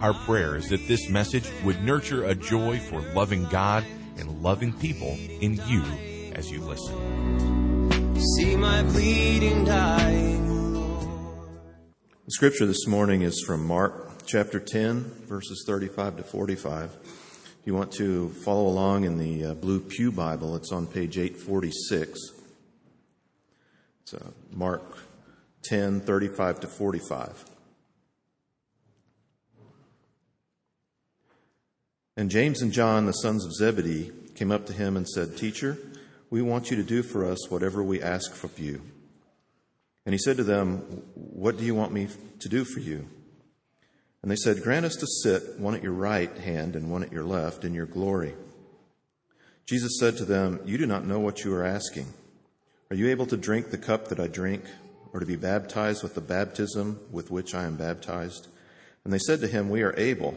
Our prayer is that this message would nurture a joy for loving God and loving people in you as you listen. See my bleeding, dying Lord. The scripture this morning is from Mark chapter 10, verses 35 to 45. If you want to follow along in the uh, Blue Pew Bible, it's on page 846. It's uh, Mark 10, 35 to 45. And James and John, the sons of Zebedee, came up to him and said, Teacher, we want you to do for us whatever we ask of you. And he said to them, What do you want me to do for you? And they said, Grant us to sit, one at your right hand and one at your left, in your glory. Jesus said to them, You do not know what you are asking. Are you able to drink the cup that I drink, or to be baptized with the baptism with which I am baptized? And they said to him, We are able.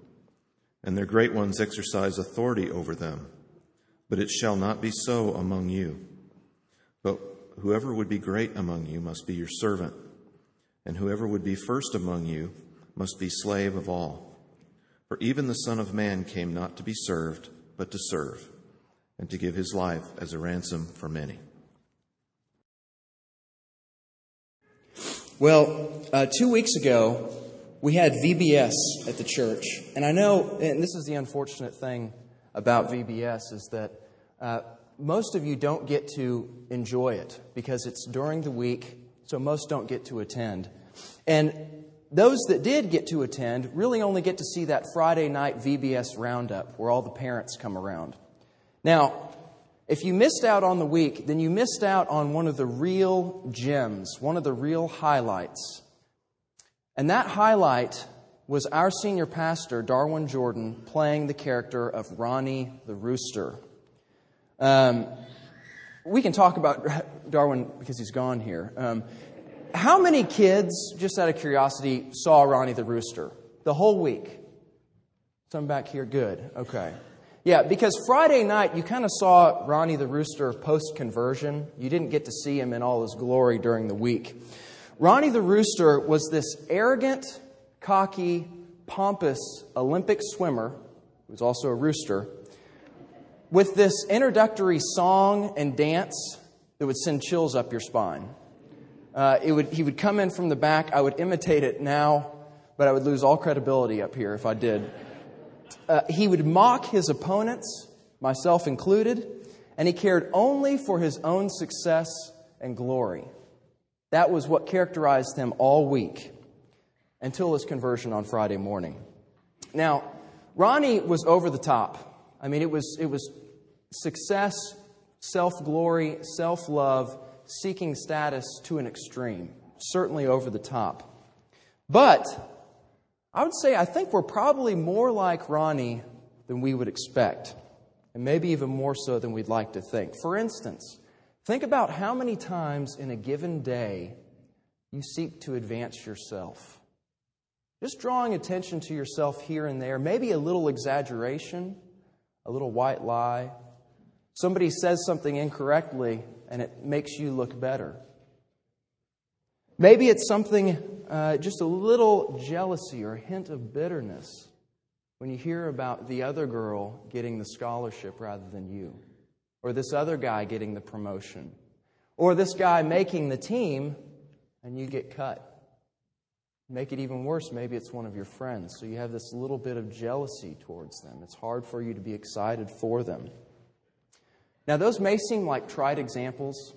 and their great ones exercise authority over them. But it shall not be so among you. But whoever would be great among you must be your servant, and whoever would be first among you must be slave of all. For even the Son of Man came not to be served, but to serve, and to give his life as a ransom for many. Well, uh, two weeks ago, we had VBS at the church. And I know, and this is the unfortunate thing about VBS, is that uh, most of you don't get to enjoy it because it's during the week, so most don't get to attend. And those that did get to attend really only get to see that Friday night VBS roundup where all the parents come around. Now, if you missed out on the week, then you missed out on one of the real gems, one of the real highlights and that highlight was our senior pastor, Darwin Jordan, playing the character of Ronnie the Rooster. Um, we can talk about Darwin because he's gone here. Um, how many kids, just out of curiosity, saw Ronnie the Rooster the whole week? Some back here, good. Okay. Yeah, because Friday night you kind of saw Ronnie the Rooster post conversion. You didn't get to see him in all his glory during the week. Ronnie the Rooster was this arrogant, cocky, pompous Olympic swimmer, who was also a rooster, with this introductory song and dance that would send chills up your spine. Uh, it would, he would come in from the back. I would imitate it now, but I would lose all credibility up here if I did. Uh, he would mock his opponents, myself included, and he cared only for his own success and glory. That was what characterized him all week until his conversion on Friday morning. Now, Ronnie was over the top. I mean, it was, it was success, self glory, self love, seeking status to an extreme, certainly over the top. But I would say I think we're probably more like Ronnie than we would expect, and maybe even more so than we'd like to think. For instance, Think about how many times in a given day you seek to advance yourself. Just drawing attention to yourself here and there, maybe a little exaggeration, a little white lie. Somebody says something incorrectly and it makes you look better. Maybe it's something, uh, just a little jealousy or a hint of bitterness when you hear about the other girl getting the scholarship rather than you or this other guy getting the promotion, or this guy making the team and you get cut. Make it even worse, maybe it's one of your friends. So you have this little bit of jealousy towards them. It's hard for you to be excited for them. Now, those may seem like trite examples,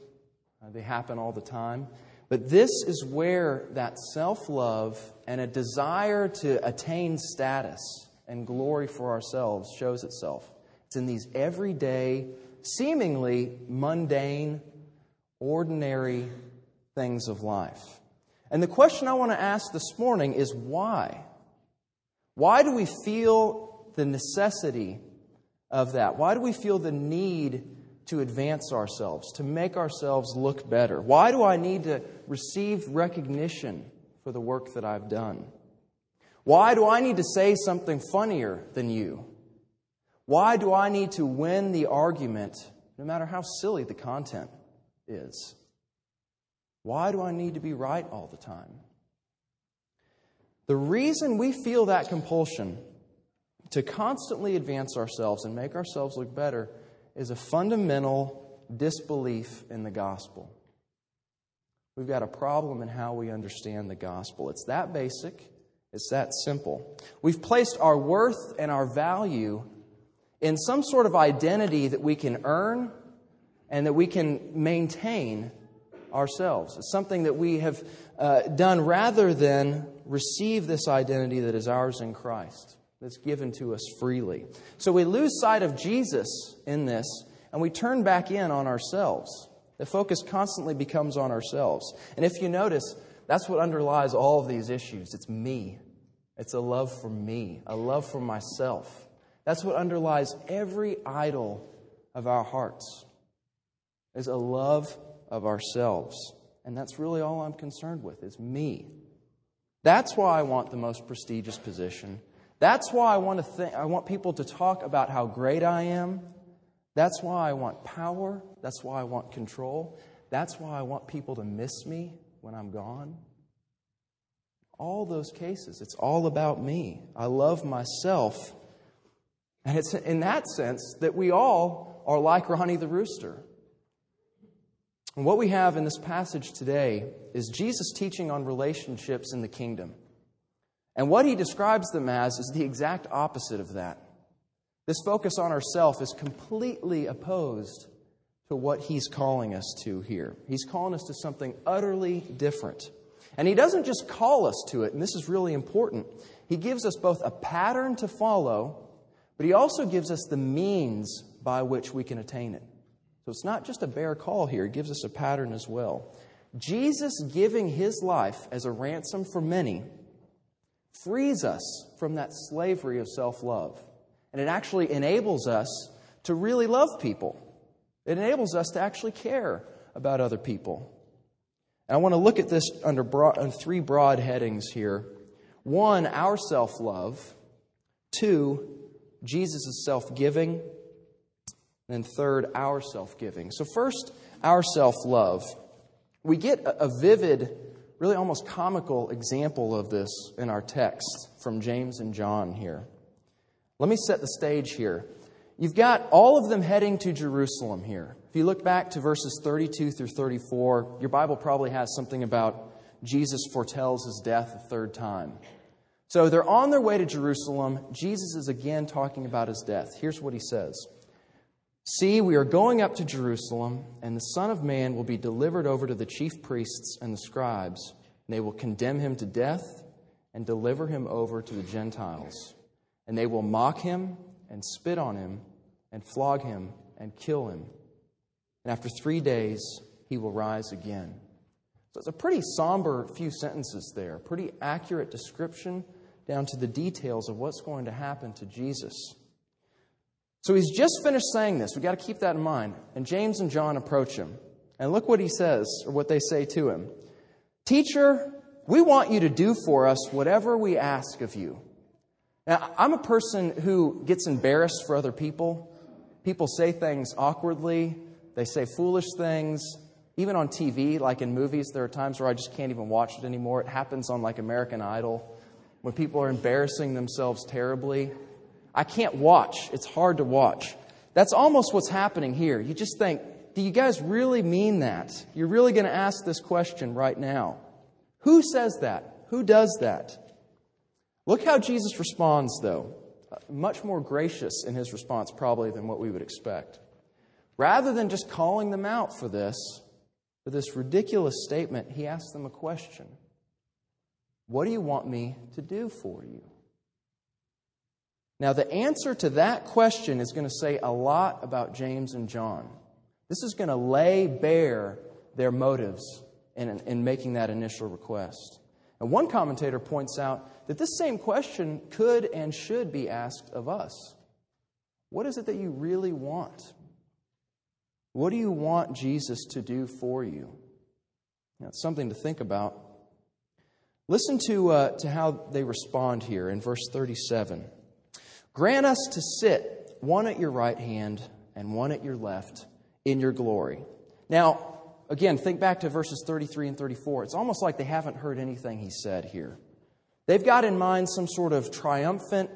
uh, they happen all the time. But this is where that self love and a desire to attain status and glory for ourselves shows itself. It's in these everyday, seemingly mundane, ordinary things of life. And the question I want to ask this morning is why? Why do we feel the necessity of that? Why do we feel the need to advance ourselves, to make ourselves look better? Why do I need to receive recognition for the work that I've done? Why do I need to say something funnier than you? Why do I need to win the argument, no matter how silly the content is? Why do I need to be right all the time? The reason we feel that compulsion to constantly advance ourselves and make ourselves look better is a fundamental disbelief in the gospel. We've got a problem in how we understand the gospel. It's that basic, it's that simple. We've placed our worth and our value in some sort of identity that we can earn and that we can maintain ourselves. It's something that we have uh, done rather than receive this identity that is ours in Christ, that's given to us freely. So we lose sight of Jesus in this, and we turn back in on ourselves. The focus constantly becomes on ourselves. And if you notice, that's what underlies all of these issues. It's me. It's a love for me, a love for myself. That's what underlies every idol of our hearts. Is a love of ourselves. And that's really all I'm concerned with is me. That's why I want the most prestigious position. That's why I want to think, I want people to talk about how great I am. That's why I want power. That's why I want control. That's why I want people to miss me when I'm gone. All those cases, it's all about me. I love myself. And it's in that sense that we all are like Ronnie the Rooster. And what we have in this passage today is Jesus teaching on relationships in the kingdom. And what he describes them as is the exact opposite of that. This focus on ourself is completely opposed to what he's calling us to here. He's calling us to something utterly different. And he doesn't just call us to it, and this is really important. He gives us both a pattern to follow, but he also gives us the means by which we can attain it. So it's not just a bare call here, it gives us a pattern as well. Jesus giving his life as a ransom for many frees us from that slavery of self love. And it actually enables us to really love people. It enables us to actually care about other people. And I want to look at this under broad, three broad headings here. One, our self love. Two, Jesus' is self giving. And third, our self giving. So, first, our self love. We get a vivid, really almost comical example of this in our text from James and John here. Let me set the stage here. You've got all of them heading to Jerusalem here. If you look back to verses 32 through 34, your Bible probably has something about Jesus foretells his death a third time. So they're on their way to Jerusalem. Jesus is again talking about his death. Here's what he says See, we are going up to Jerusalem, and the Son of Man will be delivered over to the chief priests and the scribes, and they will condemn him to death and deliver him over to the Gentiles. And they will mock him and spit on him and flog him and kill him. And after three days, he will rise again. So it's a pretty somber few sentences there, pretty accurate description down to the details of what's going to happen to Jesus. So he's just finished saying this. We've got to keep that in mind. And James and John approach him. And look what he says, or what they say to him Teacher, we want you to do for us whatever we ask of you. Now, I'm a person who gets embarrassed for other people. People say things awkwardly, they say foolish things. Even on TV, like in movies, there are times where I just can't even watch it anymore. It happens on like American Idol when people are embarrassing themselves terribly. I can't watch. It's hard to watch. That's almost what's happening here. You just think, do you guys really mean that? You're really going to ask this question right now. Who says that? Who does that? Look how Jesus responds, though. Uh, much more gracious in his response, probably, than what we would expect. Rather than just calling them out for this, for this ridiculous statement, he asks them a question What do you want me to do for you? Now, the answer to that question is going to say a lot about James and John. This is going to lay bare their motives in, in making that initial request. And one commentator points out that this same question could and should be asked of us. What is it that you really want? What do you want Jesus to do for you? Now, it's something to think about. Listen to, uh, to how they respond here in verse 37. Grant us to sit one at your right hand and one at your left in your glory. Now, again, think back to verses 33 and 34. It's almost like they haven't heard anything he said here. They've got in mind some sort of triumphant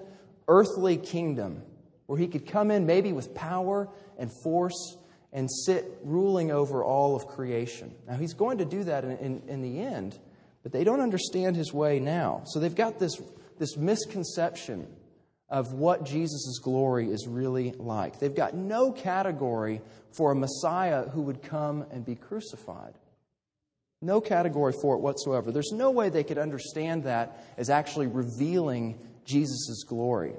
earthly kingdom where he could come in maybe with power and force and sit ruling over all of creation. Now, he's going to do that in, in, in the end, but they don't understand his way now. So they've got this, this misconception of what Jesus' glory is really like. They've got no category for a Messiah who would come and be crucified. No category for it whatsoever. There's no way they could understand that as actually revealing Jesus' glory.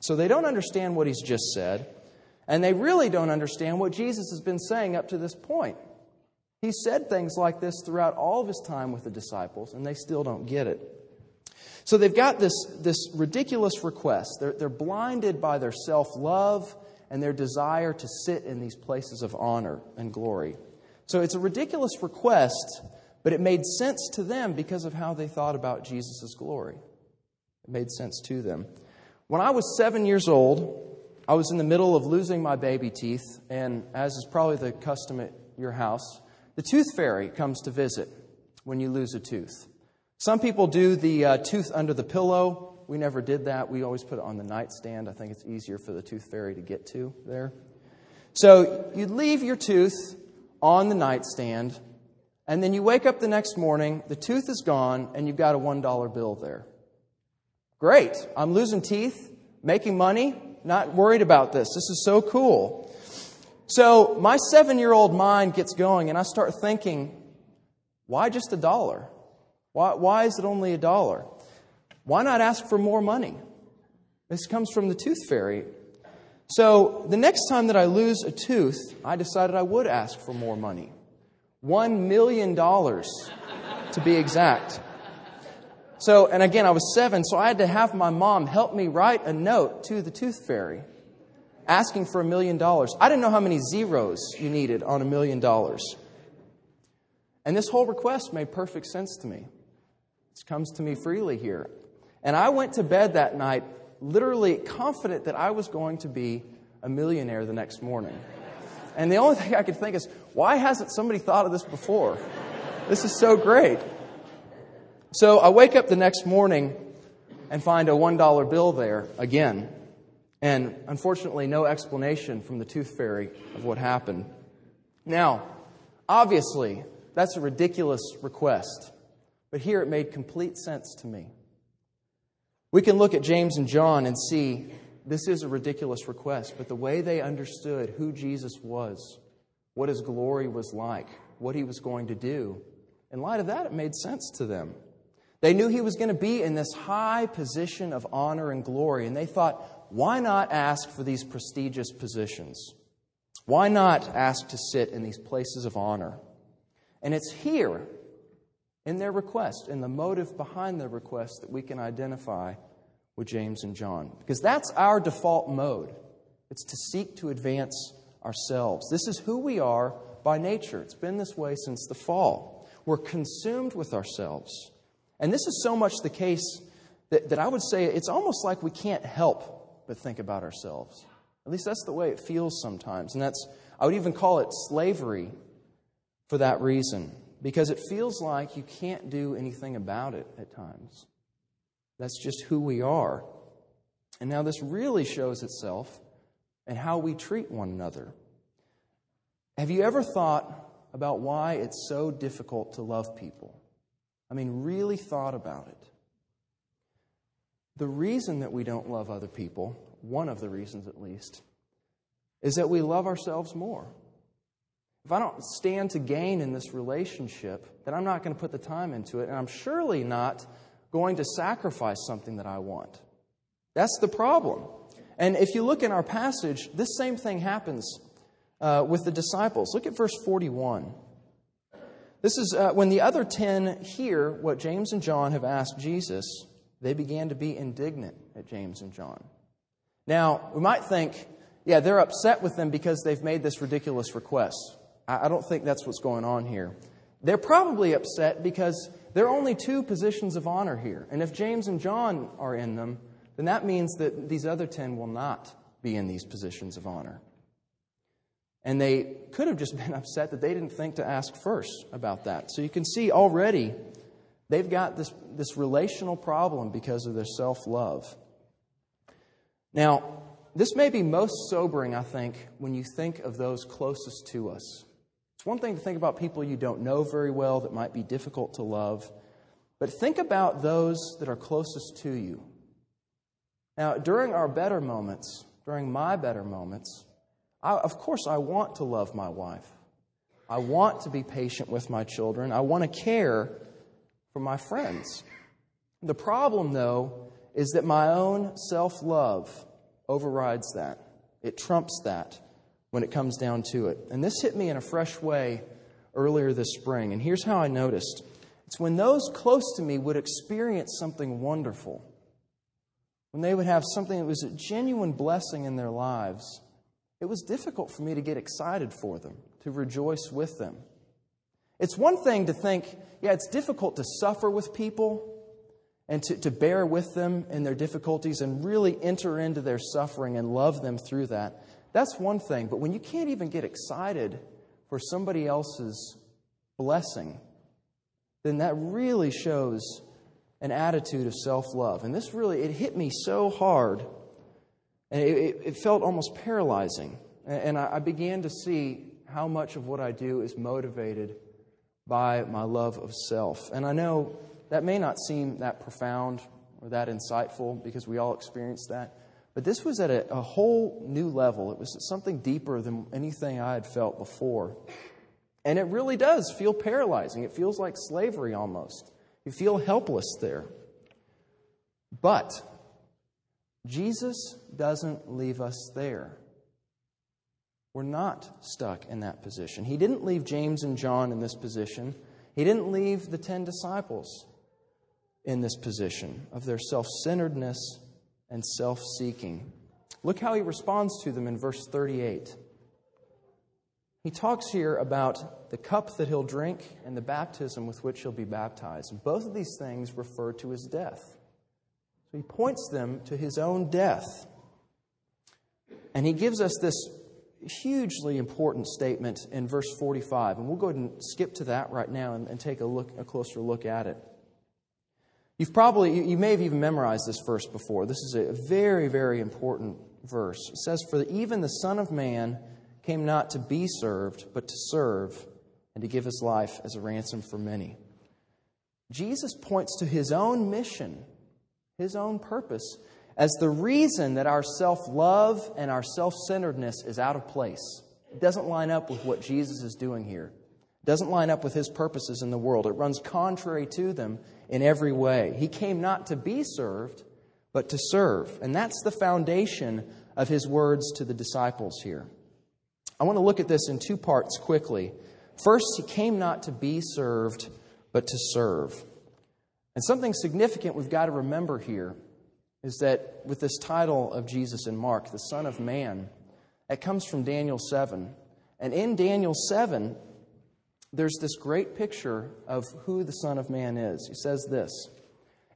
So they don't understand what he's just said, and they really don't understand what Jesus has been saying up to this point. He said things like this throughout all of his time with the disciples, and they still don't get it. So they've got this, this ridiculous request. They're, they're blinded by their self love and their desire to sit in these places of honor and glory. So it's a ridiculous request, but it made sense to them because of how they thought about Jesus' glory. It made sense to them. When I was seven years old, I was in the middle of losing my baby teeth, and as is probably the custom at your house, the tooth fairy comes to visit when you lose a tooth. Some people do the uh, tooth under the pillow. We never did that. We always put it on the nightstand. I think it's easier for the tooth fairy to get to there. So you'd leave your tooth on the nightstand, and then you wake up the next morning, the tooth is gone, and you've got a $1 bill there. Great. I'm losing teeth, making money, not worried about this. This is so cool. So my seven year old mind gets going, and I start thinking, why just a dollar? Why, why is it only a dollar? Why not ask for more money? This comes from the tooth fairy. So the next time that I lose a tooth, I decided I would ask for more money. One million dollars, to be exact. So, and again, I was seven, so I had to have my mom help me write a note to the tooth fairy asking for a million dollars. I didn't know how many zeros you needed on a million dollars. And this whole request made perfect sense to me. It comes to me freely here. And I went to bed that night literally confident that I was going to be a millionaire the next morning. And the only thing I could think is, why hasn't somebody thought of this before? This is so great. So I wake up the next morning and find a $1 bill there again. And unfortunately, no explanation from the tooth fairy of what happened. Now, obviously, that's a ridiculous request. But here it made complete sense to me. We can look at James and John and see this is a ridiculous request, but the way they understood who Jesus was, what his glory was like, what he was going to do, in light of that, it made sense to them. They knew he was going to be in this high position of honor and glory, and they thought, why not ask for these prestigious positions? Why not ask to sit in these places of honor? And it's here in their request, in the motive behind their request that we can identify with James and John. Because that's our default mode. It's to seek to advance ourselves. This is who we are by nature. It's been this way since the fall. We're consumed with ourselves. And this is so much the case that, that I would say it's almost like we can't help but think about ourselves. At least that's the way it feels sometimes. And that's, I would even call it slavery for that reason because it feels like you can't do anything about it at times. That's just who we are. And now this really shows itself in how we treat one another. Have you ever thought about why it's so difficult to love people? I mean, really thought about it. The reason that we don't love other people, one of the reasons at least, is that we love ourselves more. If I don't stand to gain in this relationship, then I'm not going to put the time into it, and I'm surely not going to sacrifice something that I want. That's the problem. And if you look in our passage, this same thing happens uh, with the disciples. Look at verse 41. This is uh, when the other ten hear what James and John have asked Jesus, they began to be indignant at James and John. Now, we might think, yeah, they're upset with them because they've made this ridiculous request. I, don't think that's what's going on here. They're probably upset because there are only two positions of honor here. And if James and John are in them, then that means that these other ten will not be in these positions of honor. And they could have just been upset that they didn't think to ask first about that. So you can see already they've got this, this relational problem because of their self love. Now, this may be most sobering, I think, when you think of those closest to us. It's one thing to think about people you don't know very well that might be difficult to love, but think about those that are closest to you. Now, during our better moments, during my better moments, I, of course, I want to love my wife. I want to be patient with my children. I want to care for my friends. The problem, though, is that my own self love overrides that. It trumps that when it comes down to it. And this hit me in a fresh way earlier this spring. And here's how I noticed it's when those close to me would experience something wonderful, when they would have something that was a genuine blessing in their lives it was difficult for me to get excited for them, to rejoice with them. It's one thing to think, yeah, it's difficult to suffer with people and to, to bear with them in their difficulties and really enter into their suffering and love them through that. That's one thing. But when you can't even get excited for somebody else's blessing, then that really shows an attitude of self love. And this really, it hit me so hard and it, it felt almost paralyzing. And I began to see how much of what I do is motivated by my love of self. And I know that may not seem that profound or that insightful because we all experience that. But this was at a, a, whole new level. It was something deeper than anything I had felt before. And it really does feel paralyzing. It feels like slavery almost. You feel helpless there. But Jesus doesn't leave us there. We're not stuck in that position. He didn't leave James and John in this position. He didn't leave the ten disciples in this position of their self centeredness and self seeking. Look how he responds to them in verse 38. He talks here about the cup that he'll drink and the baptism with which he'll be baptized. Both of these things refer to his death. So he points them to his own death. And he gives us this hugely important statement in verse 45. And we'll go ahead and skip to that right now and, and take a, look, a closer look at it. You've probably, you, you may have even memorized this verse before. This is a very, very important verse. It says, For even the Son of Man came not to be served, but to serve, and to give his life as a ransom for many. Jesus points to his own mission his own purpose, as the reason that our self love and our self centeredness is out of place. It doesn't line up with what Jesus is doing here. It doesn't line up with his purposes in the world. It runs contrary to them in every way. He came not to be served, but to serve. And that's the foundation of his words to the disciples here. I want to look at this in two parts quickly. First, he came not to be served, but to serve. And something significant we've got to remember here is that with this title of Jesus in Mark, the Son of Man, it comes from Daniel 7. And in Daniel 7, there's this great picture of who the Son of Man is. He says this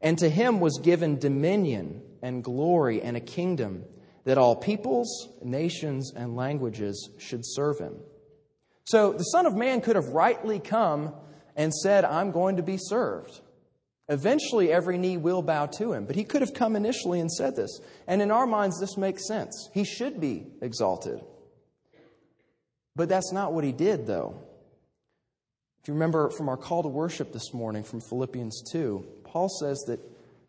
And to him was given dominion and glory and a kingdom that all peoples, nations, and languages should serve him. So the Son of Man could have rightly come and said, I'm going to be served. Eventually, every knee will bow to him. But he could have come initially and said this. And in our minds, this makes sense. He should be exalted. But that's not what he did, though. If you remember from our call to worship this morning from Philippians 2, Paul says that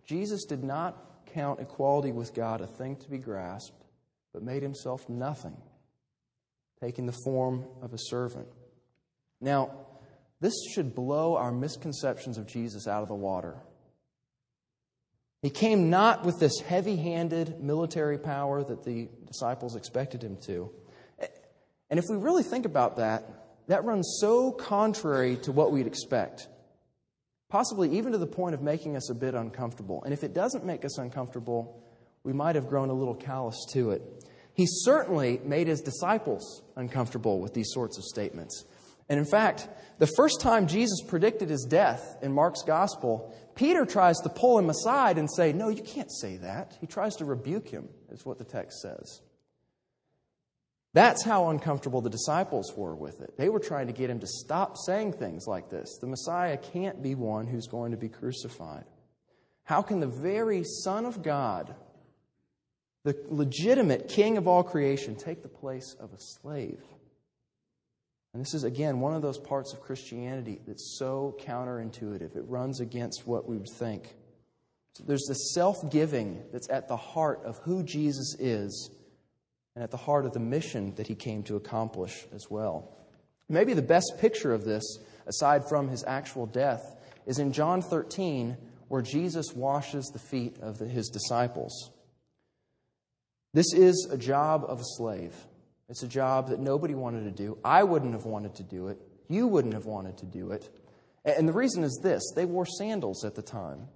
Jesus did not count equality with God a thing to be grasped, but made himself nothing, taking the form of a servant. Now, this should blow our misconceptions of Jesus out of the water. He came not with this heavy handed military power that the disciples expected him to. And if we really think about that, that runs so contrary to what we'd expect, possibly even to the point of making us a bit uncomfortable. And if it doesn't make us uncomfortable, we might have grown a little callous to it. He certainly made his disciples uncomfortable with these sorts of statements. And in fact, the first time Jesus predicted his death in Mark's gospel, Peter tries to pull him aside and say, No, you can't say that. He tries to rebuke him, is what the text says. That's how uncomfortable the disciples were with it. They were trying to get him to stop saying things like this. The Messiah can't be one who's going to be crucified. How can the very Son of God, the legitimate King of all creation, take the place of a slave? And this is, again, one of those parts of Christianity that's so counterintuitive. It runs against what we would think. So there's this self giving that's at the heart of who Jesus is and at the heart of the mission that he came to accomplish as well. Maybe the best picture of this, aside from his actual death, is in John 13, where Jesus washes the feet of the, his disciples. This is a job of a slave. It's a job that nobody wanted to do. I wouldn't have wanted to do it. You wouldn't have wanted to do it. And the reason is this they wore sandals at the time.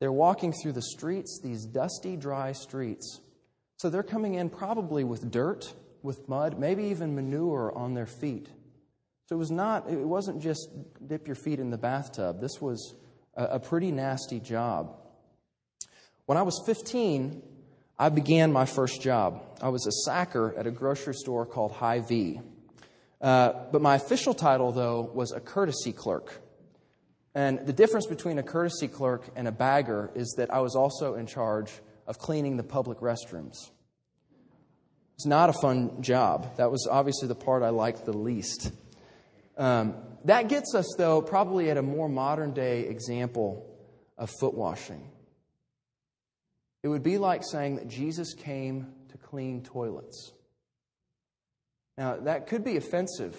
They're walking through the streets, these dusty, dry streets, so they're coming in probably with dirt, with mud, maybe even manure on their feet. So it was not, it wasn't just dip your feet in the bathtub. This was a, pretty nasty job. When I was 15, I began my first job. I was a sacker at a grocery store called Hy-Vee. Uh, but my official title, though, was a courtesy clerk. And the difference between a courtesy clerk and a bagger is that I was also in charge of cleaning the public restrooms. It's not a fun job. That was obviously the part I liked the least. Um, that gets us, though, probably at a more modern day example of foot washing. It would be like saying that Jesus came to clean toilets. Now, that could be offensive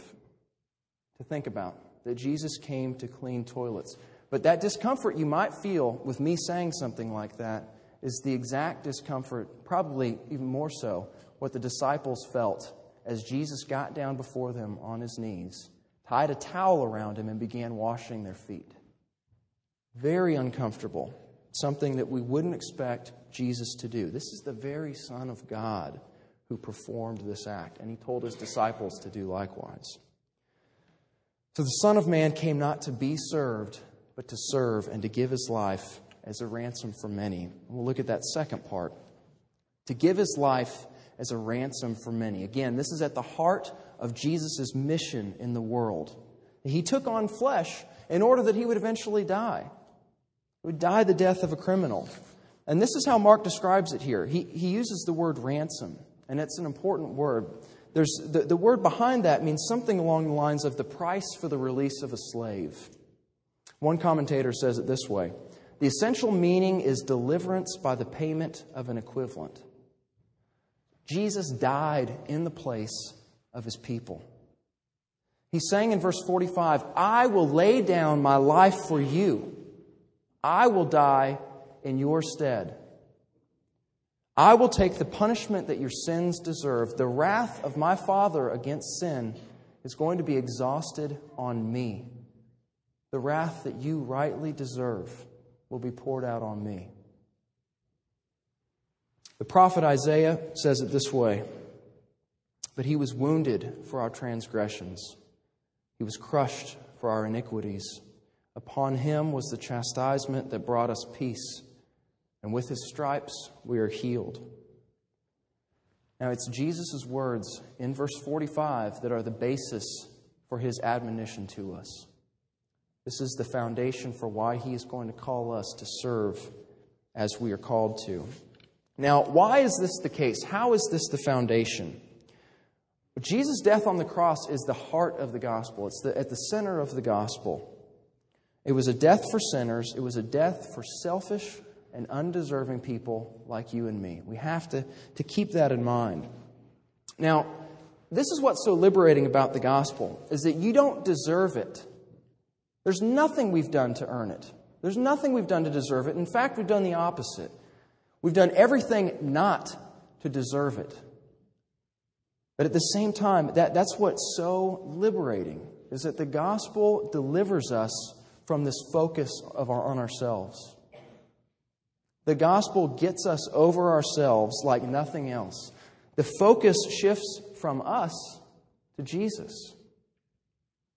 to think about, that Jesus came to clean toilets. But that discomfort you might feel with me saying something like that is the exact discomfort, probably even more so, what the disciples felt as Jesus got down before them on his knees, tied a towel around him, and began washing their feet. Very uncomfortable, something that we wouldn't expect Jesus to do. This is the very Son of God who performed this act, and he told his disciples to do likewise. So the Son of Man came not to be served, but to serve and to give his life as a ransom for many. We'll look at that second part. To give his life as a ransom for many. Again, this is at the heart of Jesus' mission in the world. He took on flesh in order that he would eventually die. Would die the death of a criminal. And this is how Mark describes it here. He, he uses the word ransom, and it's an important word. There's, the, the word behind that means something along the lines of the price for the release of a slave. One commentator says it this way the essential meaning is deliverance by the payment of an equivalent. Jesus died in the place of his people. He's saying in verse 45, I will lay down my life for you. I will die in your stead. I will take the punishment that your sins deserve. The wrath of my Father against sin is going to be exhausted on me. The wrath that you rightly deserve will be poured out on me. The prophet Isaiah says it this way But he was wounded for our transgressions, he was crushed for our iniquities. Upon him was the chastisement that brought us peace, and with his stripes we are healed. Now, it's Jesus' words in verse 45 that are the basis for his admonition to us. This is the foundation for why he is going to call us to serve as we are called to. Now, why is this the case? How is this the foundation? Jesus' death on the cross is the heart of the gospel, it's the, at the center of the gospel. It was a death for sinners, it was a death for selfish and undeserving people like you and me. We have to, to keep that in mind. Now, this is what's so liberating about the gospel is that you don't deserve it. There's nothing we've done to earn it. There's nothing we've done to deserve it. In fact, we've done the opposite. We've done everything not to deserve it. But at the same time, that, that's what's so liberating, is that the gospel delivers us from this focus of our, on ourselves. The gospel gets us over ourselves like nothing else. The focus shifts from us to Jesus,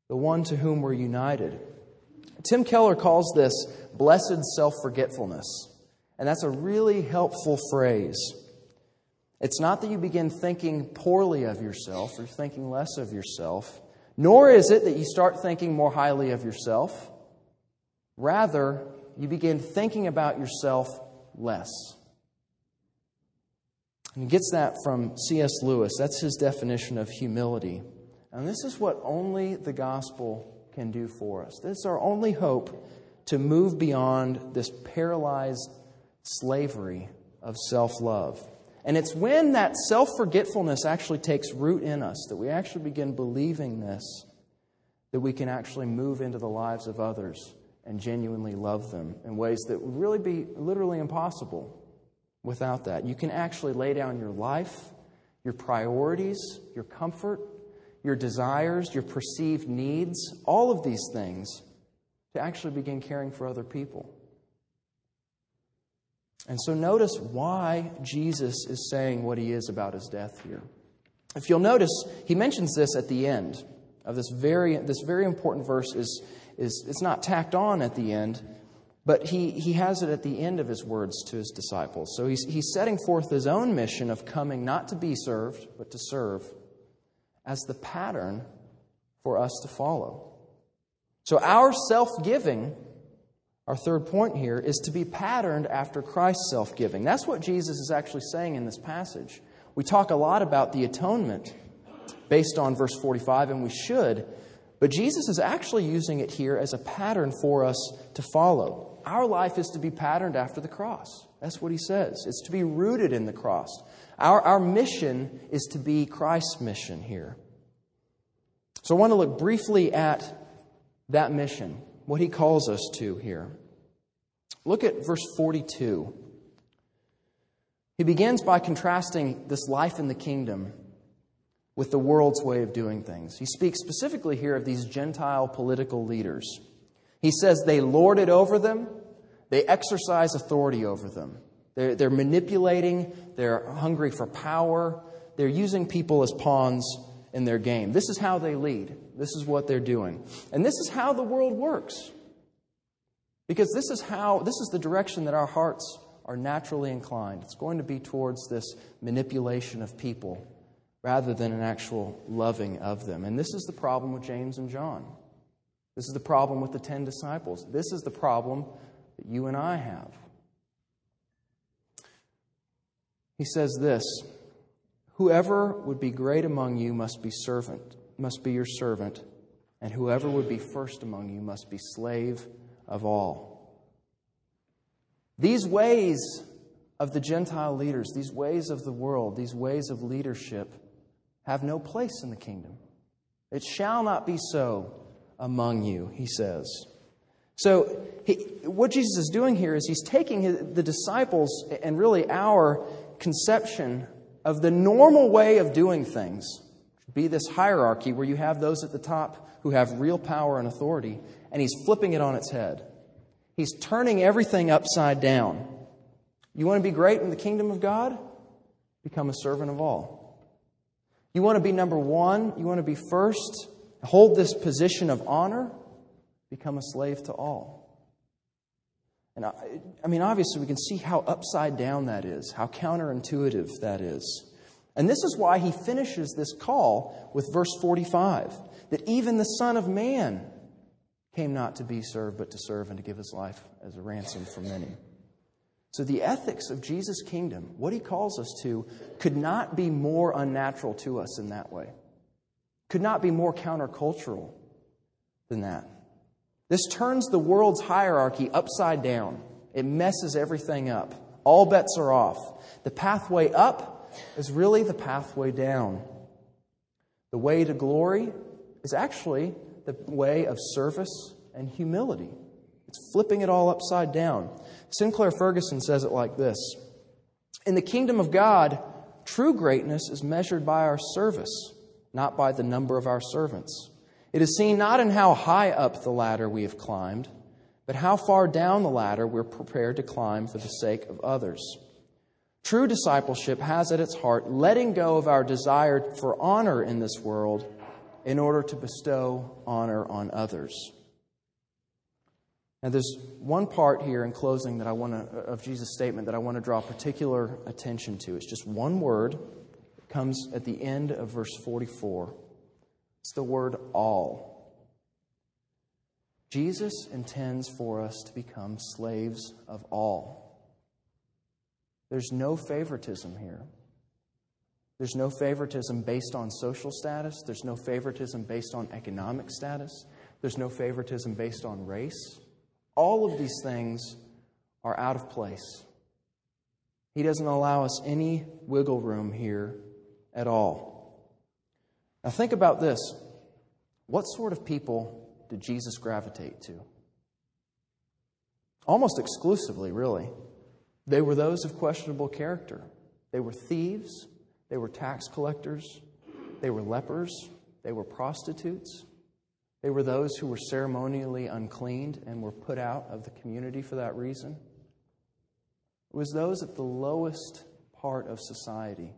the one to whom we're united. Tim Keller calls this blessed self forgetfulness. And that's a really helpful phrase. It's not that you begin thinking poorly of yourself or thinking less of yourself, nor is it that you start thinking more highly of yourself. Rather, you begin thinking about yourself less. And he gets that from C.S. Lewis. That's his definition of humility. And this is what only the gospel can do for us. This is our only hope to move beyond this paralyzed slavery of self love. And it's when that self forgetfulness actually takes root in us that we actually begin believing this that we can actually move into the lives of others and genuinely love them in ways that would really be literally impossible without that. You can actually lay down your life, your priorities, your comfort, your desires, your perceived needs, all of these things to actually begin caring for other people. And so notice why Jesus is saying what he is about his death here. If you'll notice, he mentions this at the end of this very, this very important verse is, is it's not tacked on at the end, but he, he has it at the end of his words to his disciples. So he's, he's setting forth his own mission of coming not to be served, but to serve as the pattern for us to follow. So our self giving our third point here is to be patterned after Christ's self giving. That's what Jesus is actually saying in this passage. We talk a lot about the atonement based on verse 45, and we should, but Jesus is actually using it here as a pattern for us to follow. Our life is to be patterned after the cross. That's what he says. It's to be rooted in the cross. Our, our mission is to be Christ's mission here. So I want to look briefly at that mission what he calls us to here. Look at verse 42. He begins by contrasting this life in the kingdom with the world's way of doing things. He speaks specifically here of these Gentile political leaders. He says they lord it over them, they exercise authority over them. They're, they're manipulating, they're hungry for power, they're using people as pawns in their game. This is how they lead. This is what they're doing. And this is how the world works. Because this is how, this is the direction that our hearts are naturally inclined. It's going to be towards this manipulation of people rather than an actual loving of them. And this is the problem with James and John. This is the problem with the ten disciples. This is the problem that you and I have. He says this Whoever would be great among you must be servant, must be your servant, and whoever would be first among you must be slave of all. These ways of the Gentile leaders, these ways of the world, these ways of leadership have no place in the kingdom. It shall not be so among you, he says. So, he, what Jesus is doing here is he's taking the disciples and really our conception of the normal way of doing things, be this hierarchy where you have those at the top who have real power and authority, and he's flipping it on its head. He's turning everything upside down. You want to be great in the kingdom of God? Become a servant of all. You want to be number one? You want to be first? Hold this position of honor? Become a slave to all. And I, I, mean, obviously, we can see how upside down that is, how counterintuitive that is. And this is why he finishes this call with verse 45 that even the Son of Man came not to be served, but to serve and to give his life as a ransom for many. So, the ethics of Jesus' kingdom, what he calls us to, could not be more unnatural to us in that way. could not be more countercultural than that. This turns the world's hierarchy upside down. It messes everything up. All bets are off. The pathway up is really the pathway down. The way to glory is actually the way of service and humility. It's flipping it all upside down. Sinclair Ferguson says it like this In the kingdom of God, true greatness is measured by our service, not by the number of our servants. It is seen not in how high up the ladder we have climbed, but how far down the ladder we're prepared to climb for the sake of others. True discipleship has at its heart letting go of our desire for honor in this world in order to bestow honor on others. Now, there's one part here in closing that I want of Jesus' statement that I want to draw particular attention to. It's just one word. It comes at the end of verse 44. It's the word all. Jesus intends for us to become slaves of all. There's no favoritism here. There's no favoritism based on social status. There's no favoritism based on economic status. There's no favoritism based on race. All of these things are out of place. He doesn't allow us any wiggle room here at all. Now, think about this. What sort of people did Jesus gravitate to? Almost exclusively, really. They were those of questionable character. They were thieves, they were tax collectors, they were lepers, they were prostitutes, they were those who were ceremonially uncleaned and were put out of the community for that reason. It was those at the lowest part of society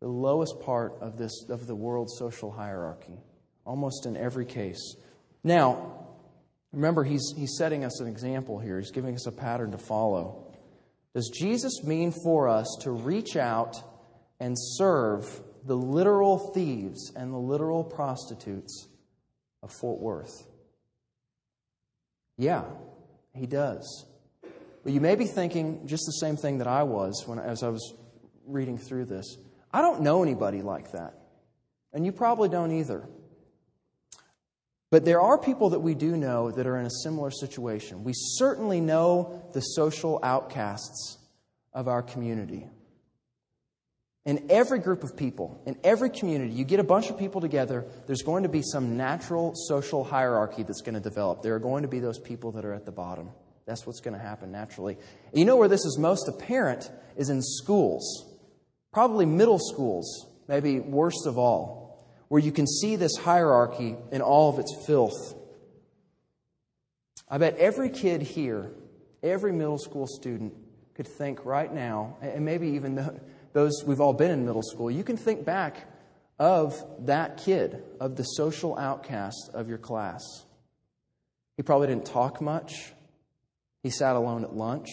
the lowest part of, this, of the world's social hierarchy, almost in every case. Now, remember, he's, he's setting us an example here, he's giving us a pattern to follow. Does Jesus mean for us to reach out and serve the literal thieves and the literal prostitutes of Fort Worth? Yeah, he does. But you may be thinking just the same thing that I was when, as I was reading through this. I don't know anybody like that. And you probably don't either. But there are people that we do know that are in a similar situation. We certainly know the social outcasts of our community. In every group of people, in every community, you get a bunch of people together, there's going to be some natural social hierarchy that's going to develop. There are going to be those people that are at the bottom. That's what's going to happen naturally. And you know where this is most apparent is in schools probably middle schools, maybe worst of all, where you can see this hierarchy in all of its filth. I bet every kid here, every middle school student, could think right now, and maybe even those we've all been in middle school, you can think back of that kid, of the social outcast of your class. He probably didn't talk much. He sat alone at lunch,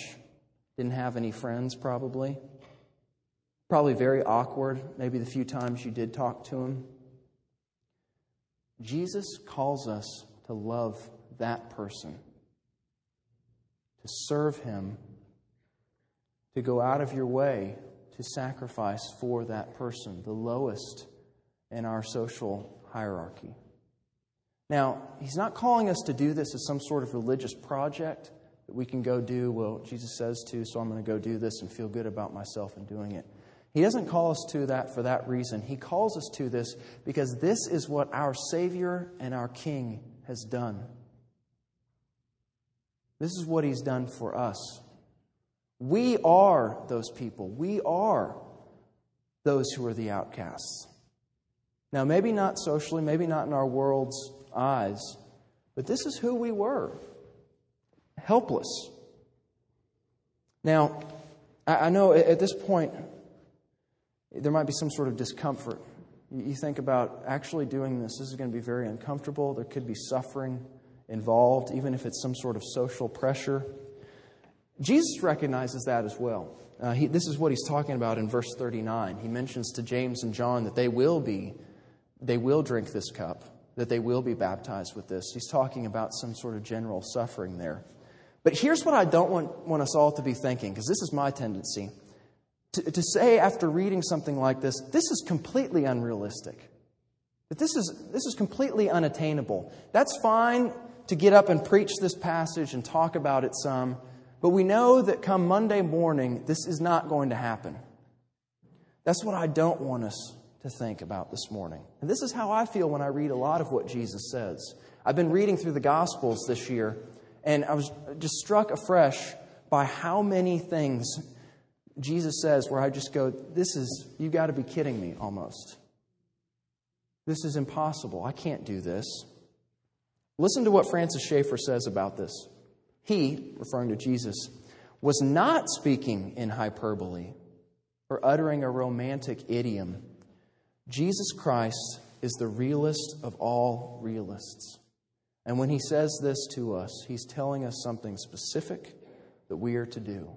didn't have any friends, probably. Probably very awkward, maybe the few times you did talk to him. Jesus calls us to love that person, to serve him, to go out of your way to sacrifice for that person, the lowest in our social hierarchy. Now, he's not calling us to do this as some sort of religious project that we can go do. Well, Jesus says to, so I'm going to go do this and feel good about myself in doing it. He doesn't call us to that for that reason. He calls us to this because this is what our Savior and our King has done. This is what He's done for us. We are those people. We are those who are the outcasts. Now, maybe not socially, maybe not in our world's eyes, but this is who we were helpless. Now, I know at this point, there might be some sort of discomfort. You think about actually doing this, this is going to be very uncomfortable. There could be suffering involved, even if it's some sort of social pressure. Jesus recognizes that as well. Uh, he, this is what he's talking about in verse 39. He mentions to James and John that they will be, they will drink this cup, that they will be baptized with this. He's talking about some sort of general suffering there. But here's what I don't want, want us all to be thinking, because this is my tendency. To, to say after reading something like this, this is completely unrealistic. That this is, this is completely unattainable. That's fine to get up and preach this passage and talk about it some, but we know that come Monday morning, this is not going to happen. That's what I don't want us to think about this morning. And this is how I feel when I read a lot of what Jesus says. I've been reading through the Gospels this year, and I was just struck afresh by how many things Jesus says where I just go, This is, you got to be kidding me almost. This is impossible. I can't do this. Listen to what Francis Schaeffer says about this. He, referring to Jesus, was not speaking in hyperbole or uttering a romantic idiom. Jesus Christ is the realist of all realists. And when he says this to us, he's telling us something specific that we are to do.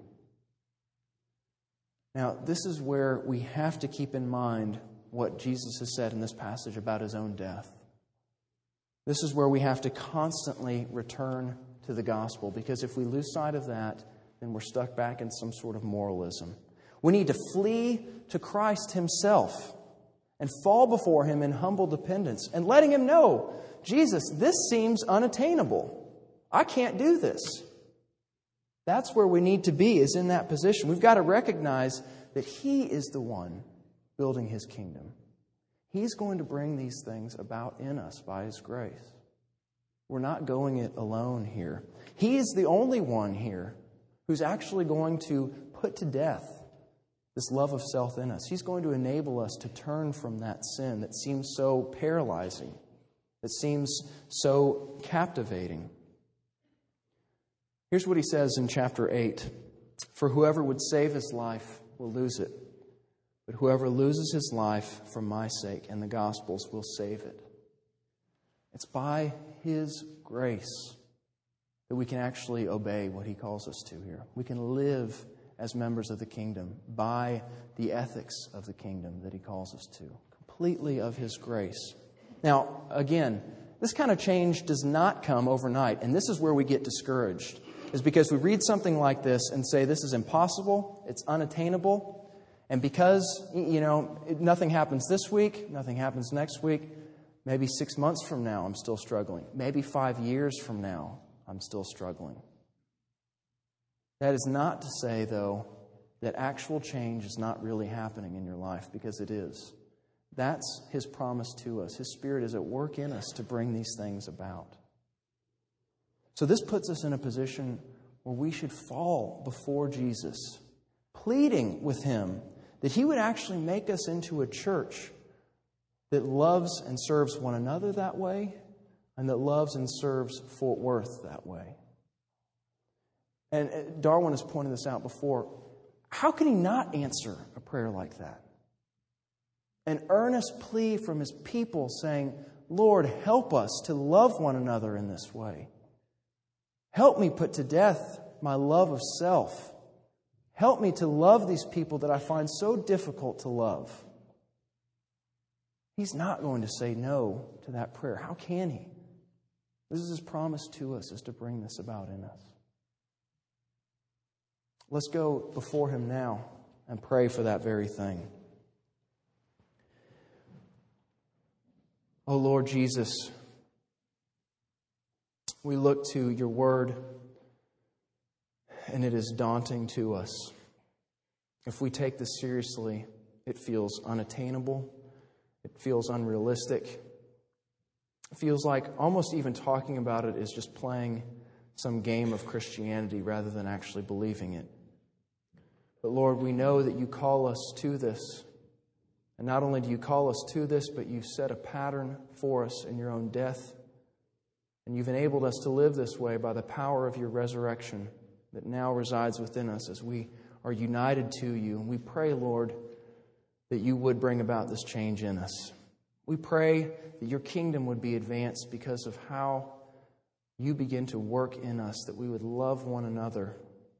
Now, this is where we have to keep in mind what Jesus has said in this passage about his own death. This is where we have to constantly return to the gospel because if we lose sight of that, then we're stuck back in some sort of moralism. We need to flee to Christ himself and fall before him in humble dependence and letting him know, Jesus, this seems unattainable. I can't do this. That's where we need to be, is in that position. We've got to recognize that he is the one building his kingdom. He's going to bring these things about in us by his grace. We're not going it alone here. He is the only one here who's actually going to put to death this love of self in us. He's going to enable us to turn from that sin that seems so paralyzing, that seems so captivating. Here's what he says in chapter 8 For whoever would save his life will lose it. But whoever loses his life for my sake and the gospel's will save it. It's by his grace that we can actually obey what he calls us to here. We can live as members of the kingdom by the ethics of the kingdom that he calls us to, completely of his grace. Now, again, this kind of change does not come overnight, and this is where we get discouraged, is because we read something like this and say, This is impossible, it's unattainable, and because, you know, nothing happens this week, nothing happens next week, maybe six months from now, I'm still struggling. Maybe five years from now, I'm still struggling. That is not to say, though, that actual change is not really happening in your life, because it is. That's His promise to us. His Spirit is at work in us to bring these things about. So, this puts us in a position where we should fall before Jesus, pleading with Him that He would actually make us into a church that loves and serves one another that way and that loves and serves Fort Worth that way. And uh, Darwin has pointed this out before. How can he not answer a prayer like that? An earnest plea from his people saying, Lord, help us to love one another in this way. Help me put to death my love of self Help me to love these people that I find so difficult to love. He's not going to say no to that prayer. How can he? This is his promise to us, is to bring this about in us. Let's go before him now and pray for that very thing. Oh Lord Jesus, we look to your word and it is daunting to us. If we take this seriously, it feels unattainable, it feels unrealistic. It feels like almost even talking about it is just playing some game of Christianity rather than actually believing it. But Lord, we know that you call us to this. And not only do you call us to this, but you set a pattern for us in your own death. And you've enabled us to live this way by the power of your resurrection that now resides within us as we are united to you. And we pray, Lord, that you would bring about this change in us. We pray that your kingdom would be advanced because of how you begin to work in us, that we would love one another,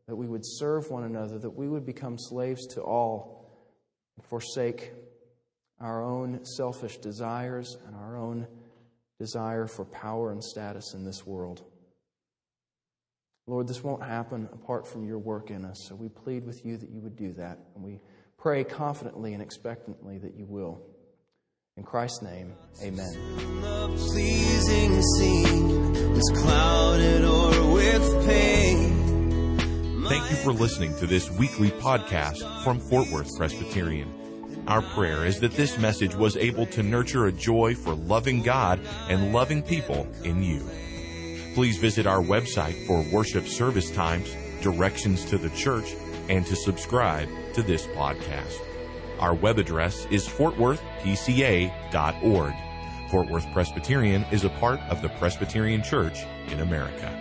that we would serve one another, that we would become slaves to all and forsake our own selfish desires and our own desire for power and status in this world. Lord, this won't happen apart from your work in us. So we plead with you that you would do that. And we pray confidently and expectantly that you will. In Christ's name, amen. The pleasing scene was clouded or with pain. Thank you for listening to this weekly podcast from Fort Worth Presbyterian. Our prayer is that this message was able to nurture a joy for loving God and loving people in you. Please visit our website for worship service times, directions to the church, and to subscribe to this podcast. Our web address is fortworthpca.org. Fort Worth Presbyterian is a part of the Presbyterian Church in America.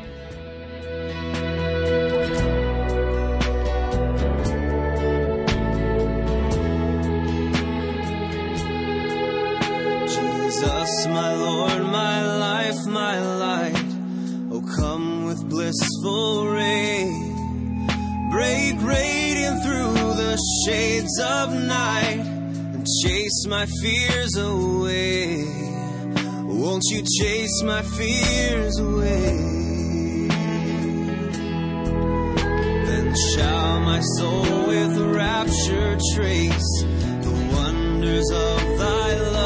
Jesus, my Lord, my life, my light. Oh, come with blissful ray break radiant through the shades of night and chase my fears away. Won't you chase my fears away? Then shall my soul with rapture trace the wonders of thy love.